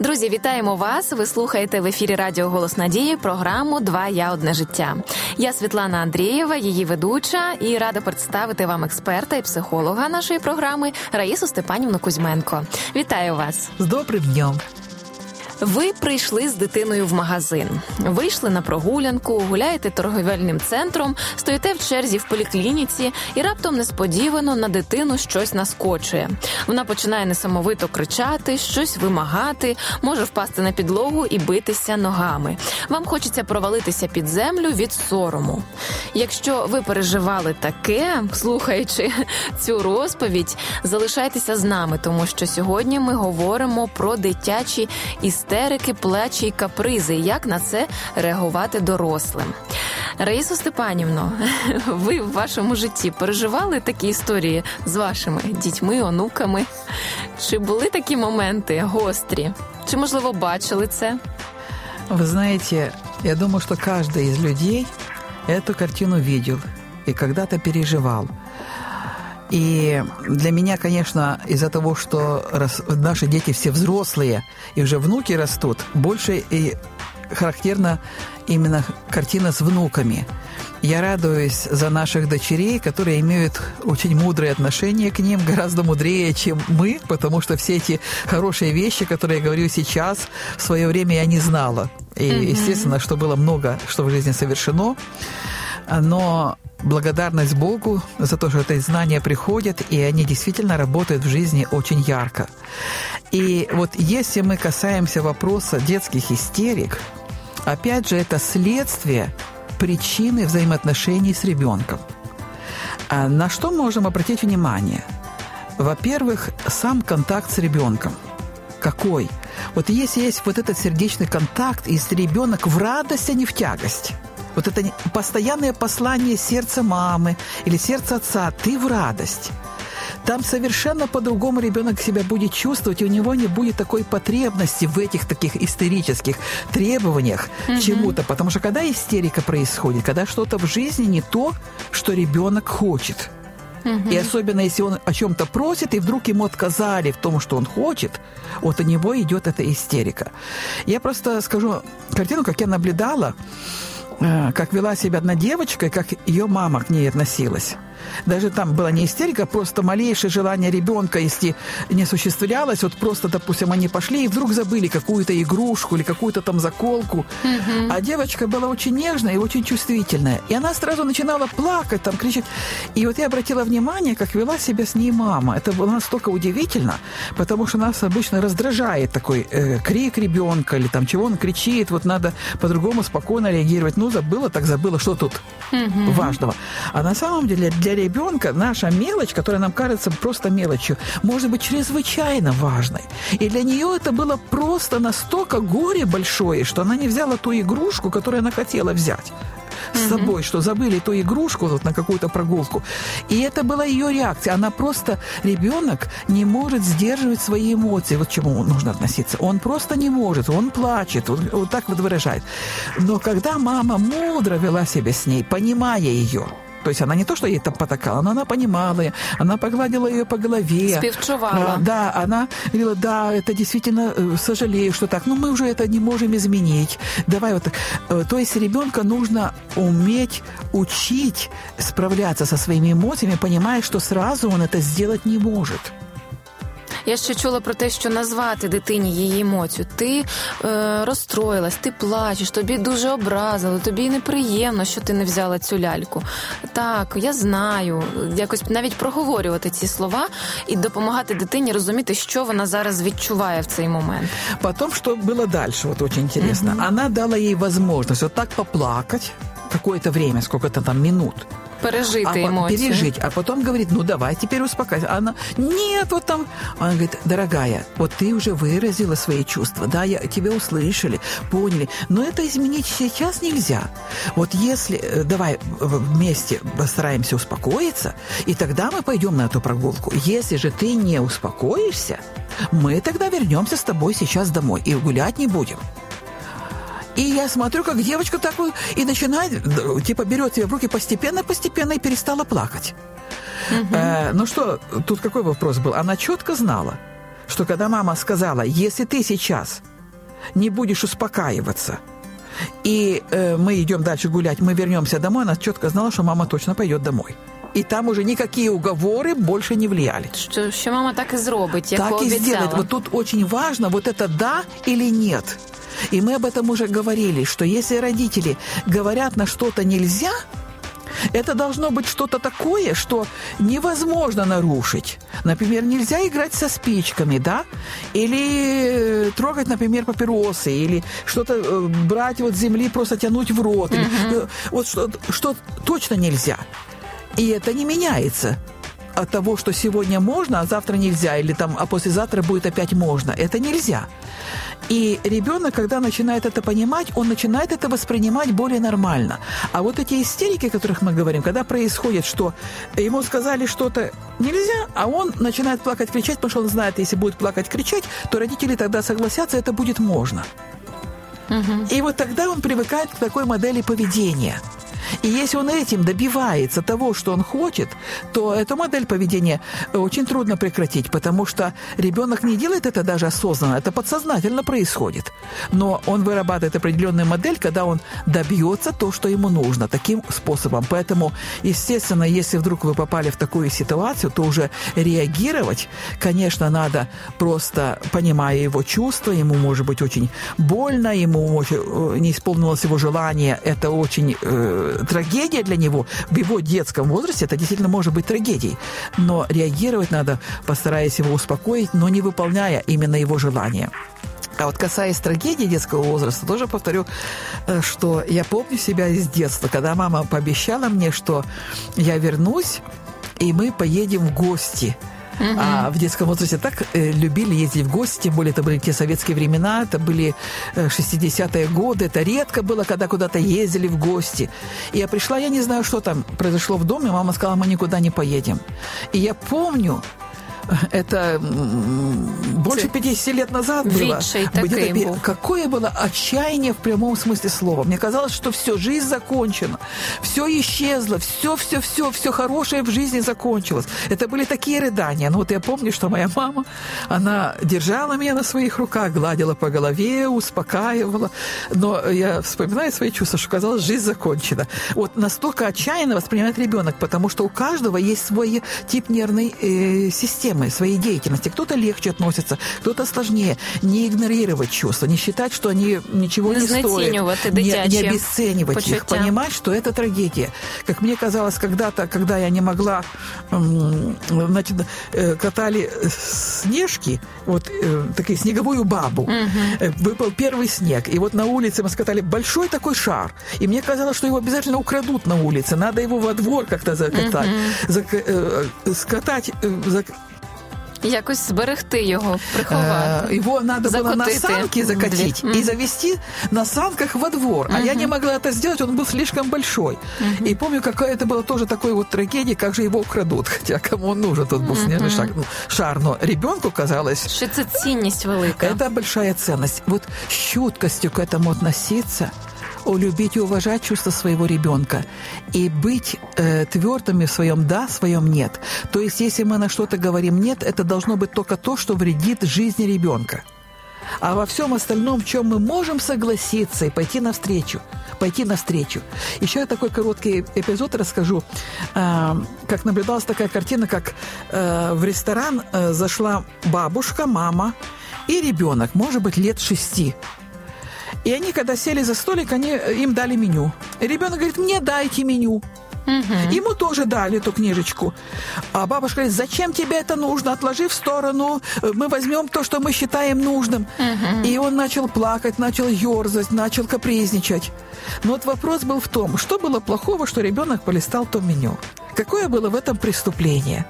Друзі, вітаємо вас! Ви слухаєте в ефірі Радіо Голос Надії програму Два я одне життя. Я Світлана Андрієва, її ведуча, і рада представити вам експерта і психолога нашої програми Раїсу Степанівну Кузьменко. Вітаю вас з добрим днем! Ви прийшли з дитиною в магазин, вийшли на прогулянку, гуляєте торговельним центром, стоїте в черзі в поліклініці, і раптом несподівано на дитину щось наскочує. Вона починає несамовито кричати, щось вимагати, може впасти на підлогу і битися ногами. Вам хочеться провалитися під землю від сорому. Якщо ви переживали таке, слухаючи цю розповідь, залишайтеся з нами, тому що сьогодні ми говоримо про дитячі історії істерики, плачі й капризи, як на це реагувати дорослим. Раїсо Степанівно, ви в вашому житті переживали такі історії з вашими дітьми, онуками? Чи були такі моменти гострі? Чи, можливо, бачили це? Вы знаете, я думаю, что каждый из людей эту картину видел и когда-то переживал. И для меня, конечно, из-за того, что наши дети все взрослые и уже внуки растут, больше и характерна именно картина с внуками. Я радуюсь за наших дочерей, которые имеют очень мудрые отношения к ним, гораздо мудрее, чем мы, потому что все эти хорошие вещи, которые я говорю сейчас, в свое время я не знала. И, mm-hmm. естественно, что было много, что в жизни совершено. Но благодарность Богу за то, что эти знания приходят, и они действительно работают в жизни очень ярко. И вот если мы касаемся вопроса детских истерик, опять же, это следствие причины взаимоотношений с ребенком. А на что можем обратить внимание? Во-первых, сам контакт с ребенком. Какой? Вот если есть вот этот сердечный контакт, и ребенок в радость, а не в тягость – вот это постоянное послание сердца мамы или сердца отца, ты в радость. Там совершенно по-другому ребенок себя будет чувствовать, и у него не будет такой потребности в этих таких истерических требованиях угу. чему-то. Потому что когда истерика происходит, когда что-то в жизни не то, что ребенок хочет. И особенно если он о чем-то просит, и вдруг ему отказали в том, что он хочет, вот у него идет эта истерика. Я просто скажу картину, как я наблюдала. Э, как вела себя одна девочка и как ее мама к ней относилась. Даже там была не истерика, просто малейшее желание ребенка, если не осуществлялось, вот просто, допустим, они пошли и вдруг забыли какую-то игрушку или какую-то там заколку. Mm-hmm. А девочка была очень нежная и очень чувствительная. И она сразу начинала плакать, там кричать. И вот я обратила внимание, как вела себя с ней мама. Это было настолько удивительно, потому что нас обычно раздражает такой э, крик ребенка или там чего он кричит, вот надо по-другому спокойно реагировать. Ну, забыла, так забыла, что тут mm-hmm. важного. А на самом деле для ребенка наша мелочь, которая нам кажется просто мелочью, может быть чрезвычайно важной. И для нее это было просто настолько горе большое, что она не взяла ту игрушку, которую она хотела взять с собой, что забыли ту игрушку вот на какую-то прогулку. И это была ее реакция. Она просто, ребенок не может сдерживать свои эмоции. Вот к чему нужно относиться. Он просто не может, он плачет, он вот так вот выражает. Но когда мама мудро вела себя с ней, понимая ее, то есть она не то, что ей там потакала, но она понимала, она погладила ее по голове. Спевчувала. Да, она говорила, да, это действительно, э, сожалею, что так, но мы уже это не можем изменить. Давай вот так. Э, то есть ребенка нужно уметь учить справляться со своими эмоциями, понимая, что сразу он это сделать не может. Я ще чула про те, що назвати дитині її емоцію. Ти е, розстроїлась, ти плачеш, тобі дуже образило, тобі неприємно, що ти не взяла цю ляльку. Так, я знаю. Якось навіть проговорювати ці слова і допомагати дитині розуміти, що вона зараз відчуває в цей момент. Потім, що було далі, от дуже цікаво. Угу. Вона дала їй можливість от так поплакати какое-то время, сколько-то там минут. Пережить а, эмоции. Пережить. А потом говорит, ну давай теперь успокаивайся. А она, нет, вот там. Она говорит, дорогая, вот ты уже выразила свои чувства, да, я, тебя услышали, поняли, но это изменить сейчас нельзя. Вот если, э, давай вместе постараемся успокоиться, и тогда мы пойдем на эту прогулку. Если же ты не успокоишься, мы тогда вернемся с тобой сейчас домой и гулять не будем. И я смотрю, как девочка так вот и начинает, типа, берет себя в руки постепенно-постепенно и перестала плакать. Угу. Э, ну что, тут какой вопрос был? Она четко знала, что когда мама сказала, если ты сейчас не будешь успокаиваться, и э, мы идем дальше гулять, мы вернемся домой, она четко знала, что мама точно пойдет домой. І там уже никакие уговоры больше не влияли. Что, что мама так и зробить, як Так и обіцяла. сделает. Вот тут очень важно, вот это да или нет. И мы об этом уже говорили, что если родители говорят на что-то нельзя, это должно быть что-то такое, что невозможно нарушить. Например, нельзя играть со спичками, да? Или э, трогать, например, папиросы, или что-то э, брать вот с земли, просто тянуть в рот. Или, э, вот что, что точно нельзя. И это не меняется от того, что сегодня можно, а завтра нельзя, или там, а послезавтра будет опять можно. Это нельзя. И ребенок, когда начинает это понимать, он начинает это воспринимать более нормально. А вот эти истерики, о которых мы говорим, когда происходит, что ему сказали что-то нельзя, а он начинает плакать, кричать, потому что он знает, если будет плакать, кричать, то родители тогда согласятся, это будет можно. И вот тогда он привыкает к такой модели поведения. И если он этим добивается того, что он хочет, то эту модель поведения очень трудно прекратить, потому что ребенок не делает это даже осознанно, это подсознательно происходит. Но он вырабатывает определенную модель, когда он добьется то, что ему нужно, таким способом. Поэтому, естественно, если вдруг вы попали в такую ситуацию, то уже реагировать, конечно, надо просто понимая его чувства, ему может быть очень больно, ему может, э, не исполнилось его желание, это очень э, трагедия для него в его детском возрасте, это действительно может быть трагедией. Но реагировать надо, постараясь его успокоить, но не выполняя именно его желания. А вот касаясь трагедии детского возраста, тоже повторю, э, что я помню себя из детства, когда мама пообещала мне, что я вернусь, и мы поедем в гости – а в детском возрасте так э, любили ездить в гости, тем более это были те советские времена, это были э, 60-е годы, это редко было, когда куда-то ездили в гости. И я пришла, я не знаю, что там произошло в доме, мама сказала, мы никуда не поедем. И я помню, это больше 50 лет назад было. Где-то. Какое было отчаяние в прямом смысле слова. Мне казалось, что все, жизнь закончена, все исчезло, все, все, все, все хорошее в жизни закончилось. Это были такие рыдания. Ну вот я помню, что моя мама, она держала меня на своих руках, гладила по голове, успокаивала. Но я вспоминаю свои чувства, что казалось, жизнь закончена. Вот настолько отчаянно воспринимает ребенок, потому что у каждого есть свой тип нервной э, системы, своей деятельности. Кто-то легче относится, кто-то сложнее. Не игнорировать чувства, не считать, что они ничего Не не, стоят. Не, не обесценивать их, почуття. понимать, что это трагедия. Как мне казалось когда-то, когда я не могла, значит, э, катали снежки, вот э, такие снеговую бабу. Э, Выпал первый снег, и вот на улице мы скатали большой такой шар, и мне казалось, что его обязательно украдут на улице, надо его во двор как-то закатать, зак- э, скатать, зак- Якось зберегти його, приховати. Э, Его надо было на Закотити санки в закатить двір. и завести на санках во двор. А я не могла это сделать, он был слишком большой. И помню, какая это была тоже такой вот трагедия, как же его украдут. Хотя кому он нужен, тот был снежный шаг, ну, шар. Но ребенку казалось, Що це цінність велика. это большая ценность. Вот с чуткостью к этому относиться, о, любить и уважать чувства своего ребенка и быть э, твердыми в своем да, в своем нет. То есть, если мы на что-то говорим нет, это должно быть только то, что вредит жизни ребенка. А во всем остальном, в чем мы можем согласиться и пойти навстречу, пойти навстречу. Еще я такой короткий эпизод расскажу. А, Как наблюдалась такая картина, как э, в ресторан э, зашла бабушка, мама и ребенок, может быть, лет шести. И они, когда сели за столик, они, э, им дали меню. И ребенок говорит, мне дайте меню. Ему тоже дали эту книжечку. А бабушка говорит, зачем тебе это нужно? Отложи в сторону, э, мы возьмем то, что мы считаем нужным. И он начал плакать, начал ерзать, начал капризничать. Но вот вопрос был в том, что было плохого, что ребенок полистал то меню? Какое было в этом преступление?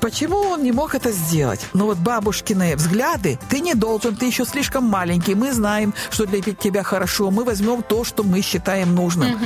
Почему он не мог это сделать? Ну вот бабушкины взгляды, ты не должен, ты еще слишком маленький, мы знаем, что для тебя хорошо, мы возьмем то, что мы считаем нужным.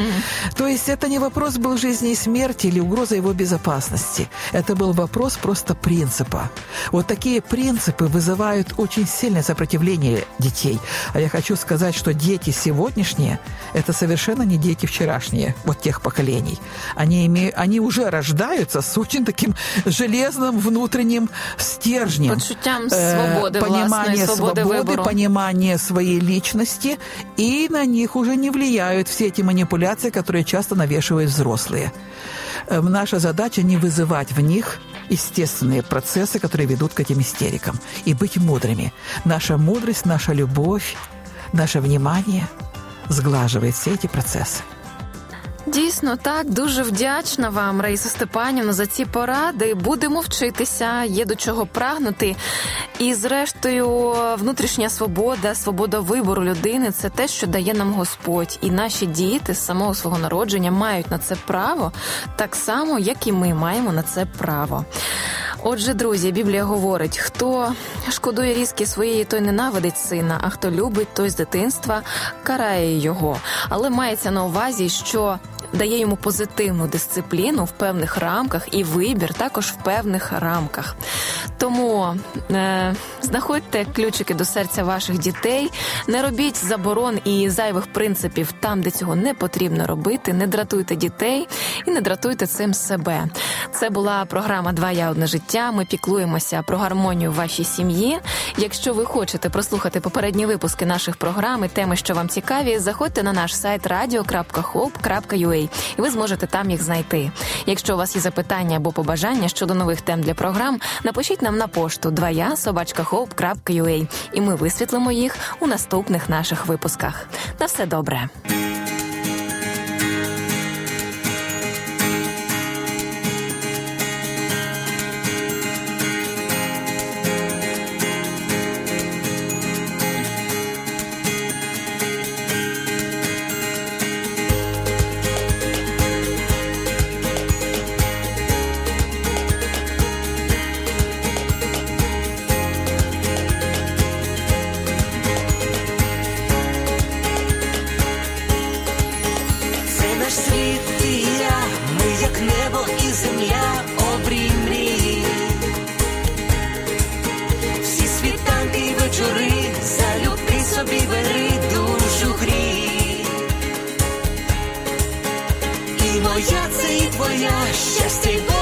То есть это не вопрос был жизни и смерти или угроза его безопасности. Это был вопрос просто принципа. Вот такие принципы вызывают очень сильное сопротивление детей. А я хочу сказать, что дети сегодняшние – это совершенно не дети вчерашние, вот тех поколений. Они, име- они уже рождаются с очень таким железным собственным внутренним стержнем. Почуттям свободы, понимание свободы, выбору. понимание своей личности, и на них уже не влияют все эти манипуляции, которые часто навешивают взрослые. Эм, наша задача не вызывать в них естественные процессы, которые ведут к этим истерикам, и быть мудрыми. Наша мудрость, наша любовь, наше внимание сглаживает все эти процессы. Дійсно, так дуже вдячна вам, Раїса Степанівна, за ці поради. Будемо вчитися, є до чого прагнути. І, зрештою, внутрішня свобода, свобода вибору людини це те, що дає нам Господь. І наші діти з самого свого народження мають на це право, так само, як і ми маємо на це право. Отже, друзі, Біблія говорить: хто шкодує різки своєї, той ненавидить сина, а хто любить, той з дитинства карає його. Але мається на увазі, що дає йому позитивну дисципліну в певних рамках і вибір також в певних рамках. Тому е, знаходьте ключики до серця ваших дітей, не робіть заборон і зайвих принципів там, де цього не потрібно робити. Не дратуйте дітей і не дратуйте цим себе. Це була програма Два я одне життя. Ми піклуємося про гармонію в вашій сім'ї. Якщо ви хочете прослухати попередні випуски наших програм і теми, що вам цікаві, заходьте на наш сайт radio.hope.ua і ви зможете там їх знайти. Якщо у вас є запитання або побажання щодо нових тем для програм, напишіть нам на пошту 2я собачкахоп.ua і ми висвітлимо їх у наступних наших випусках. На все добре. ми як небо і земля обрій всі світанки і вечори, залюбки собі бери душу грій, і моя це і твоя щастя.